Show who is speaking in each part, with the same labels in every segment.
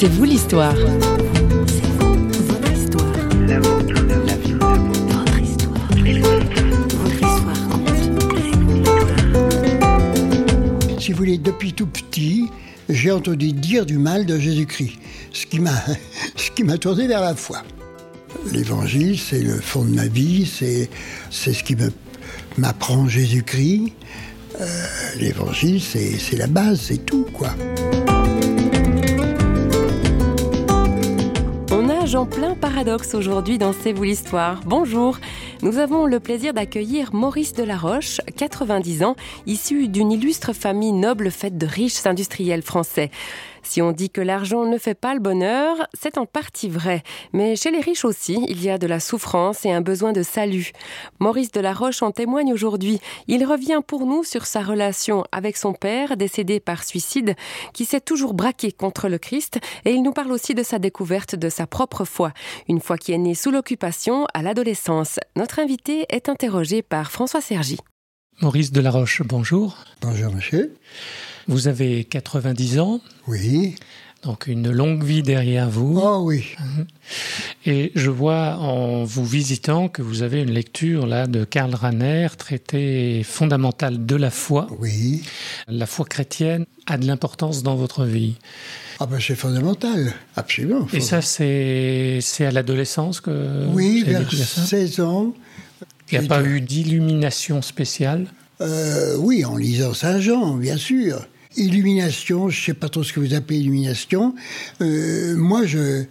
Speaker 1: C'est vous l'histoire.
Speaker 2: Si vous voulez, depuis tout petit, j'ai entendu dire du mal de Jésus-Christ, ce qui m'a, ce qui m'a tourné vers la foi. L'évangile, c'est le fond de ma vie, c'est, c'est ce qui me, m'apprend Jésus-Christ. Euh, l'évangile, c'est, c'est la base, c'est tout, quoi.
Speaker 1: On nage en plein paradoxe aujourd'hui dans C'est vous l'histoire. Bonjour. Nous avons le plaisir d'accueillir Maurice Delaroche, 90 ans, issu d'une illustre famille noble faite de riches industriels français. Si on dit que l'argent ne fait pas le bonheur, c'est en partie vrai. Mais chez les riches aussi, il y a de la souffrance et un besoin de salut. Maurice Delaroche en témoigne aujourd'hui. Il revient pour nous sur sa relation avec son père, décédé par suicide, qui s'est toujours braqué contre le Christ, et il nous parle aussi de sa découverte de sa propre foi, une foi qui est née sous l'occupation à l'adolescence. Notre invité est interrogé par François Sergi.
Speaker 3: Maurice Delaroche, bonjour.
Speaker 2: Bonjour, monsieur.
Speaker 3: Vous avez 90 ans.
Speaker 2: Oui.
Speaker 3: Donc une longue vie derrière vous.
Speaker 2: Oh oui.
Speaker 3: Et je vois en vous visitant que vous avez une lecture là de Karl Rahner, traité fondamental de la foi.
Speaker 2: Oui.
Speaker 3: La foi chrétienne a de l'importance dans votre vie.
Speaker 2: Ah ben c'est fondamental, absolument.
Speaker 3: Et ça c'est c'est à l'adolescence que
Speaker 2: Oui,
Speaker 3: vous avez
Speaker 2: vers
Speaker 3: ça?
Speaker 2: 16 ans.
Speaker 3: Il n'y a pas eu d'illumination spéciale?
Speaker 2: Euh, oui, en lisant Saint Jean, bien sûr. Illumination, je ne sais pas trop ce que vous appelez illumination. Euh, moi, je,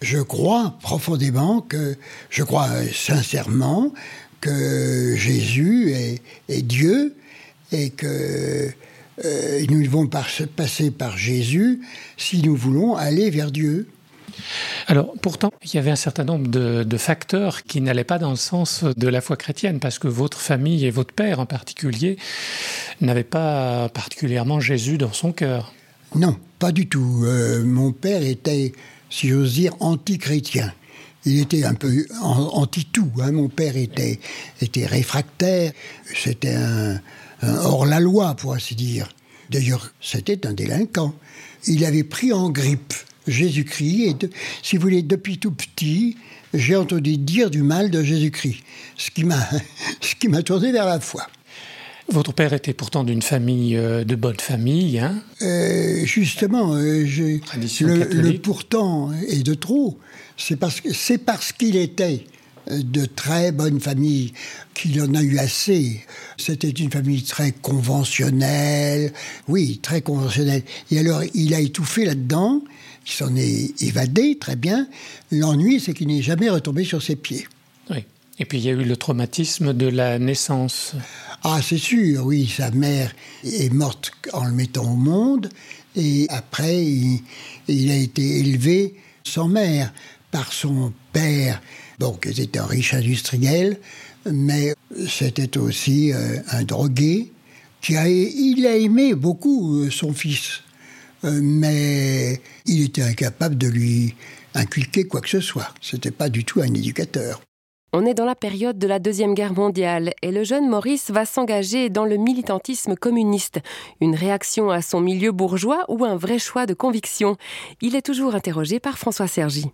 Speaker 2: je crois profondément que, je crois sincèrement que Jésus est, est Dieu et que euh, nous devons passer par Jésus si nous voulons aller vers Dieu.
Speaker 3: Alors pourtant, il y avait un certain nombre de, facteurs qui n'allaient pas dans le sens de la foi chrétienne, parce que votre famille et votre père en particulier n'avaient pas particulièrement Jésus dans son cœur.
Speaker 2: Non, pas du tout. Euh, mon père était, si j'ose dire, anti-chrétien. Il était un peu an- anti-tout. hein. Mon père était, était réfractaire. C'était un hors-la-loi, pour ainsi dire. D'ailleurs, c'était un délinquant. Il avait pris en grippe Jésus-Christ. Et de- si vous voulez, depuis tout petit, j'ai entendu dire du mal de Jésus-Christ. Ce qui m'a, tourné vers la foi.
Speaker 3: Votre père était pourtant d'une famille euh, de bonne famille, hein?
Speaker 2: Euh, justement, euh, le, pourtant est de trop. C'est parce que c'est parce qu'il était euh, de très bonne famille qu'il en a eu assez. C'était une famille très conventionnelle, oui, très conventionnelle. Et alors, il a étouffé là-dedans. Il s'en est évadé très bien. L'ennui, c'est qu'il n'est jamais retombé sur ses pieds.
Speaker 3: Oui. Et puis il y a eu le traumatisme de la naissance.
Speaker 2: Ah, c'est sûr, oui, sa mère est morte en le mettant au monde, et après, il, il a été élevé sans mère par son père, bon, qui était un riche industriel, mais c'était aussi euh, un drogué, qui a, il a aimé beaucoup euh, son fils, mais il était incapable de lui inculquer quoi que ce soit. C'était pas du tout un éducateur.
Speaker 1: On est dans la période de la Deuxième Guerre mondiale et le jeune Maurice va s'engager dans le militantisme communiste. Une réaction à son milieu bourgeois ou un vrai choix de conviction? Il est toujours interrogé par François Sergi.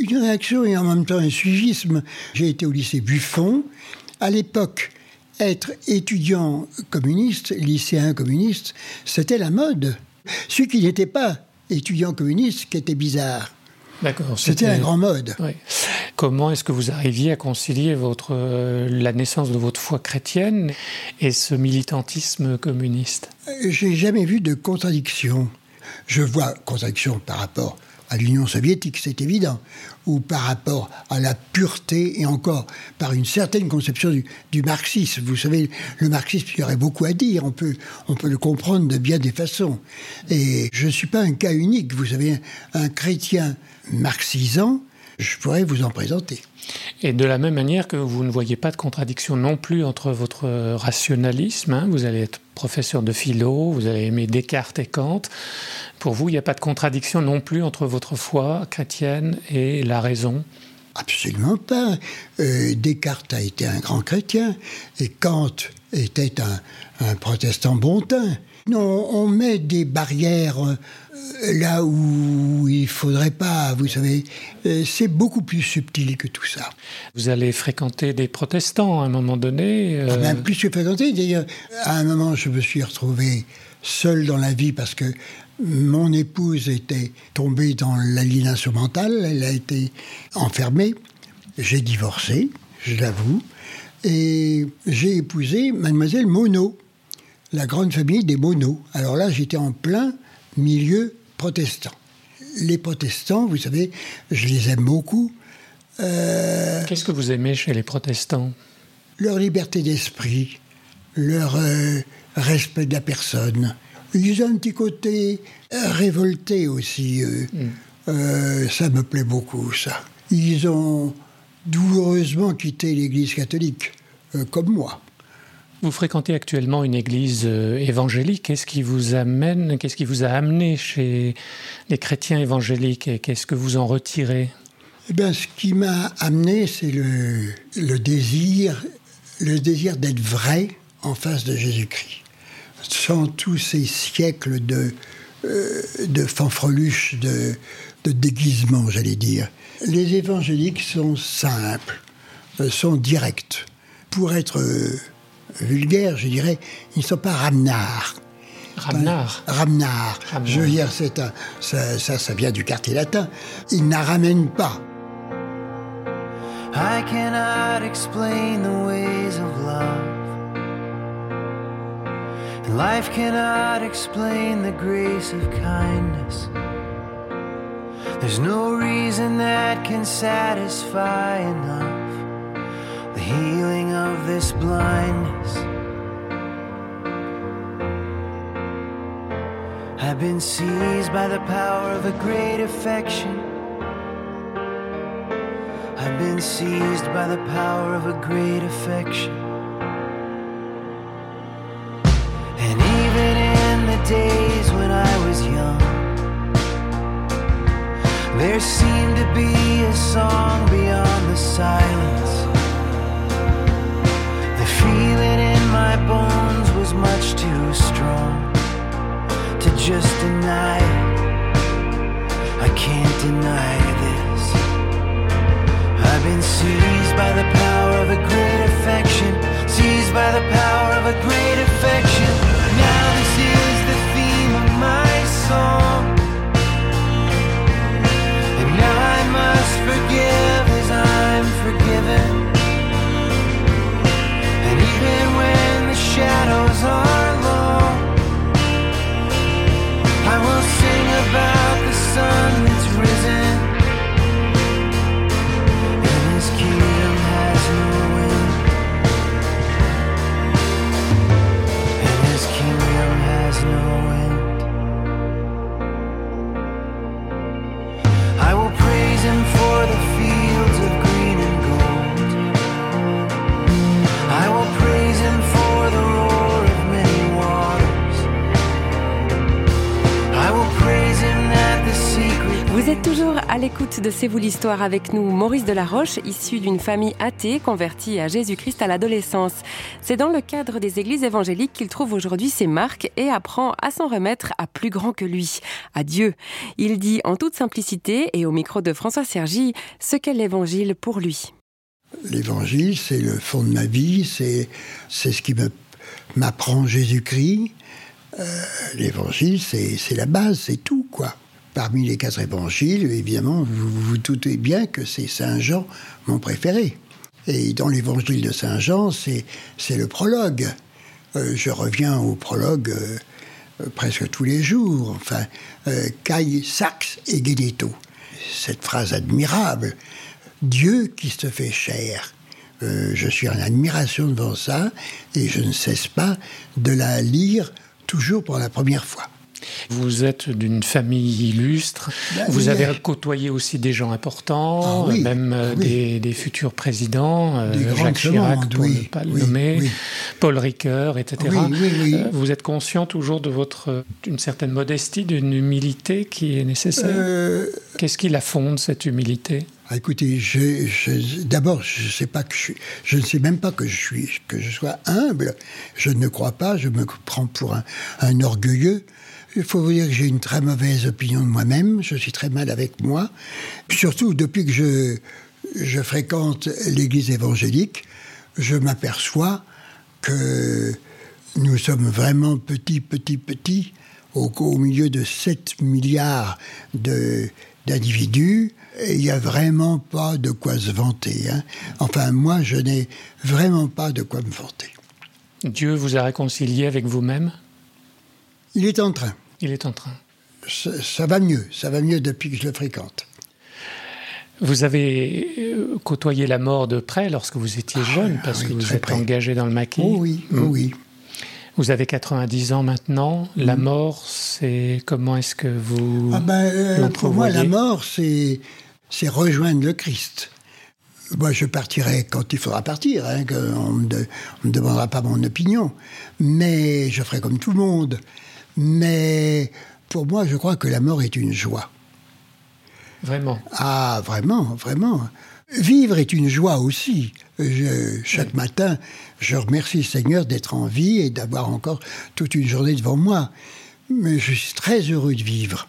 Speaker 2: Une réaction et en même temps un suivisme. J'ai été au lycée Buffon. À l'époque, être étudiant communiste, lycéen communiste, c'était la mode. Celui qui n'était pas étudiant communiste, qui était bizarre.
Speaker 3: D'accord.
Speaker 2: C'était la grande mode.
Speaker 3: Oui. Comment est-ce que vous arriviez à concilier votre, euh, la naissance de votre foi chrétienne et ce militantisme communiste?
Speaker 2: J'ai jamais vu de contradiction. Je vois contradiction par rapport à l'Union soviétique, c'est évident, ou par rapport à la pureté et encore par une certaine conception du, marxisme. Vous savez, le marxisme, il y aurait beaucoup à dire, on peut, on peut le comprendre de bien des façons. Et je ne suis pas un cas unique, vous savez, un chrétien marxisant, je pourrais vous en présenter.
Speaker 3: Et de la même manière que vous ne voyez pas de contradiction non plus entre votre rationalisme, hein, vous allez être professeur de philo, vous allez aimer Descartes et Kant, pour vous, il n'y a pas de contradiction non plus entre votre foi chrétienne et la raison?
Speaker 2: Absolument pas. Euh, Descartes a été un grand chrétien et Kant était un, un protestant bon teint. Non, on met des barrières euh, là où il faudrait pas, vous savez. Euh, c'est beaucoup plus subtil que tout ça.
Speaker 3: Vous allez fréquenter des protestants à un moment donné
Speaker 2: euh... ah Plus que fréquenter, d'ailleurs, à un moment, je me suis retrouvé seul dans la vie parce que mon épouse était tombée dans l'aliénation mentale, elle a été enfermée. J'ai divorcé, je l'avoue, et j'ai épousé mademoiselle Monod, la grande famille des Monod. Alors là, j'étais en plein milieu protestant. Les protestants, vous savez, je les aime beaucoup.
Speaker 3: Euh, Qu'est-ce que vous aimez chez les protestants?
Speaker 2: Leur liberté d'esprit, leur euh, respect de la personne, ils ont un petit côté euh, révolté aussi. Euh, mm. euh, ça me plaît beaucoup, ça. Ils ont douloureusement quitté l'Église catholique, comme moi.
Speaker 3: Vous fréquentez actuellement une église évangélique. Qu'est-ce qui vous amène, qu'est-ce qui vous a amené chez les chrétiens évangéliques et qu'est-ce que vous en retirez?
Speaker 2: Eh bien, ce qui m'a amené, c'est le, désir, le désir d'être vrai en face de Jésus-Christ sans tous ces siècles de, euh, de fanfreluches, de, de déguisements, j'allais dire. Les évangéliques sont simples, euh, sont directs. Pour être euh, vulgaire, je dirais, ils ne sont pas ramnards.
Speaker 3: Ramnard.
Speaker 2: Ramnard. Je veux dire, c'est ça, ça, ça, vient du quartier latin. Ils ne ramènent pas. I cannot explain the ways of love. And life cannot explain the grace of kindness. There's no reason that can satisfy enough healing of this blindness. I've been seized by the power of a great affection. I've been seized by the power of a great affection. And even in the days when I was young. There seemed to be a song beyond the silence. Feeling in my bones was much too strong to just deny. I can't deny this. I've been seized by the power of a great affection, seized by the power of a great Vous êtes toujours à l'écoute de C'est vous l'histoire avec nous, Maurice Delaroche, issu d'une famille athée convertie à Jésus-Christ à l'adolescence. C'est dans le cadre des églises évangéliques qu'il trouve aujourd'hui ses marques et apprend à s'en remettre à plus grand que lui, à Dieu. Il dit en toute simplicité et au micro de François Sergi ce qu'est l'évangile pour lui. L'évangile, c'est le fond de ma vie, c'est, ce qui m'apprend Jésus-Christ. Euh, l'évangile, c'est la base, c'est tout, quoi parmi les quatre évangiles, évidemment, vous vous doutez bien que c'est Saint Jean mon préféré. Et dans l'évangile de Saint Jean, c'est le prologue. Euh, je reviens au prologue euh, euh, presque tous les jours. Enfin, Kai, Sax et Geneto. Cette phrase admirable. Dieu qui se fait chair. je suis en admiration devant ça et je ne cesse pas de la lire toujours pour la première fois.
Speaker 3: Vous êtes d'une famille illustre. Ben vous avez côtoyé aussi des gens importants, ah même euh, des, futurs présidents, euh, Jacques Chirac, pour ne pas le nommer, Paul Ricoeur, etc. Euh, vous êtes conscient toujours de votre d'une certaine modestie, d'une humilité qui est nécessaire? Qu'est-ce qui la fonde cette humilité?
Speaker 2: Ah, écoutez, d'abord, je, sais pas que je, je ne sais même pas que je suis, que je sois humble. Je ne crois pas. Je me prends pour un, un orgueilleux. Il faut vous dire que j'ai une très mauvaise opinion de moi-même. Je suis très mal avec moi. Surtout depuis que je, je fréquente l'Église évangélique, je m'aperçois que nous sommes vraiment petits, petits, petits, au, au milieu de 7 milliards d'individus il n'y a vraiment pas de quoi se vanter. Hein. Enfin, moi, je n'ai vraiment pas de quoi me vanter.
Speaker 3: Dieu vous a réconcilié avec vous-même?
Speaker 2: Il est en train.
Speaker 3: Il est en train.
Speaker 2: Ça, va mieux, ça va mieux depuis que je le fréquente.
Speaker 3: Vous avez euh, côtoyé la mort de près lorsque vous étiez ah jeune, parce que vous êtes engagé dans le maquis.
Speaker 2: Oh oui, oh hmm. oui.
Speaker 3: Vous avez 90 ans maintenant. La hmm. mort, c'est comment est-ce que vous
Speaker 2: ah ben, euh, Pour moi, la mort, c'est c'est rejoindre le Christ. Moi, je partirai quand il faudra partir, hein, on ne me, demandera pas mon opinion, mais je ferai comme tout le monde. Mais pour moi, je crois que la mort est une joie.
Speaker 3: Vraiment
Speaker 2: Ah, vraiment, vraiment. Vivre est une joie aussi. chaque matin, je remercie le Seigneur d'être en vie et d'avoir encore toute une journée devant moi. Mais je suis très heureux de vivre.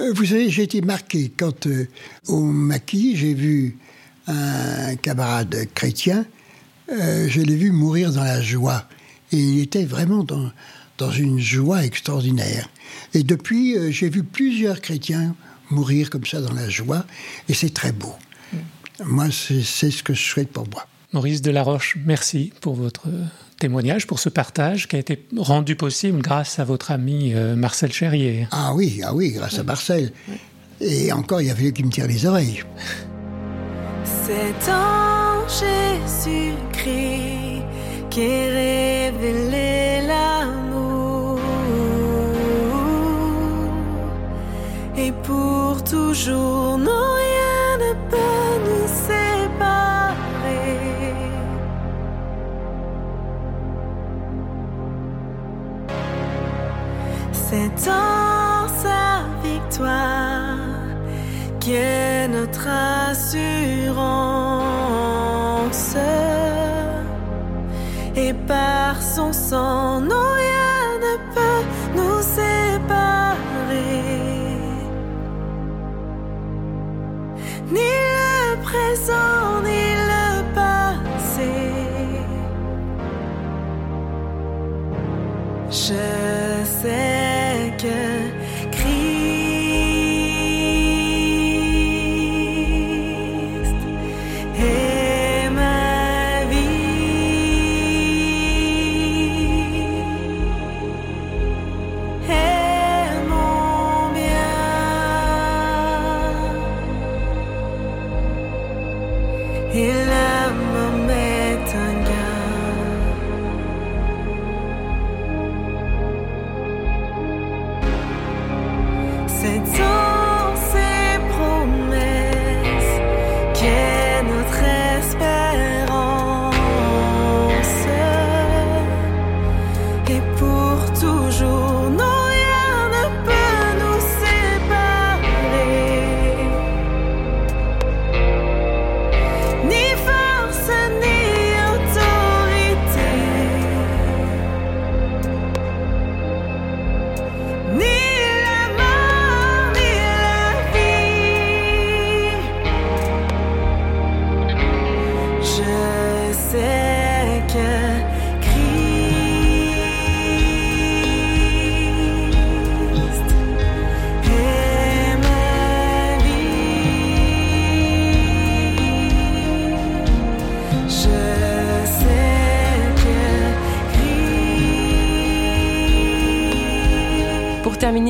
Speaker 2: Euh, vous savez, j'ai été marqué quand euh, au maquis, j'ai vu un camarade chrétien, euh, je l'ai vu mourir dans la joie. Et il était vraiment dans, dans une joie extraordinaire. Et depuis, j'ai vu plusieurs chrétiens mourir comme ça dans la joie, et c'est très beau. Moi, c'est ce que je souhaite pour moi.
Speaker 3: Maurice Delaroche, merci pour votre témoignage, pour ce partage qui a été rendu possible grâce à votre ami euh, Marcel Cherrier.
Speaker 2: Ah oui, ah oui, grâce à Marcel. Et encore, il y avait qui me tire les oreilles.
Speaker 4: C'est en Jésus-Christ qui est révélé pour toujours, non, rien ne peut nous C'est en sa victoire qu'est notre assurance. Et par son sang, Je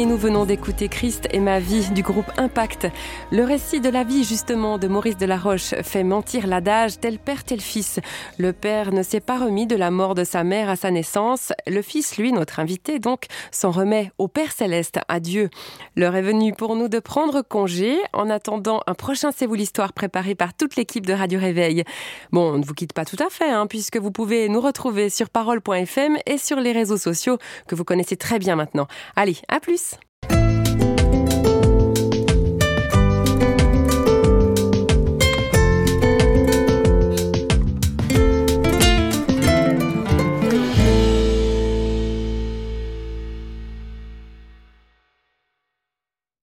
Speaker 1: nous venons d'écouter Christ et ma vie du groupe Impact. Le récit de la vie, justement, de Maurice Delaroche fait mentir l'adage tel père, tel fils. Le père ne s'est pas remis de la mort de sa mère à sa naissance. Le fils, lui, notre invité, donc, s'en remet au Père Céleste, à Dieu. L'heure est venue pour nous de prendre congé en attendant un prochain C'est vous l'histoire préparé par toute l'équipe de Radio Réveil. Bon, on ne vous quitte pas tout à fait, hein, puisque vous pouvez nous retrouver sur parole.fm et sur les réseaux sociaux que vous connaissez très bien maintenant. Allez, à plus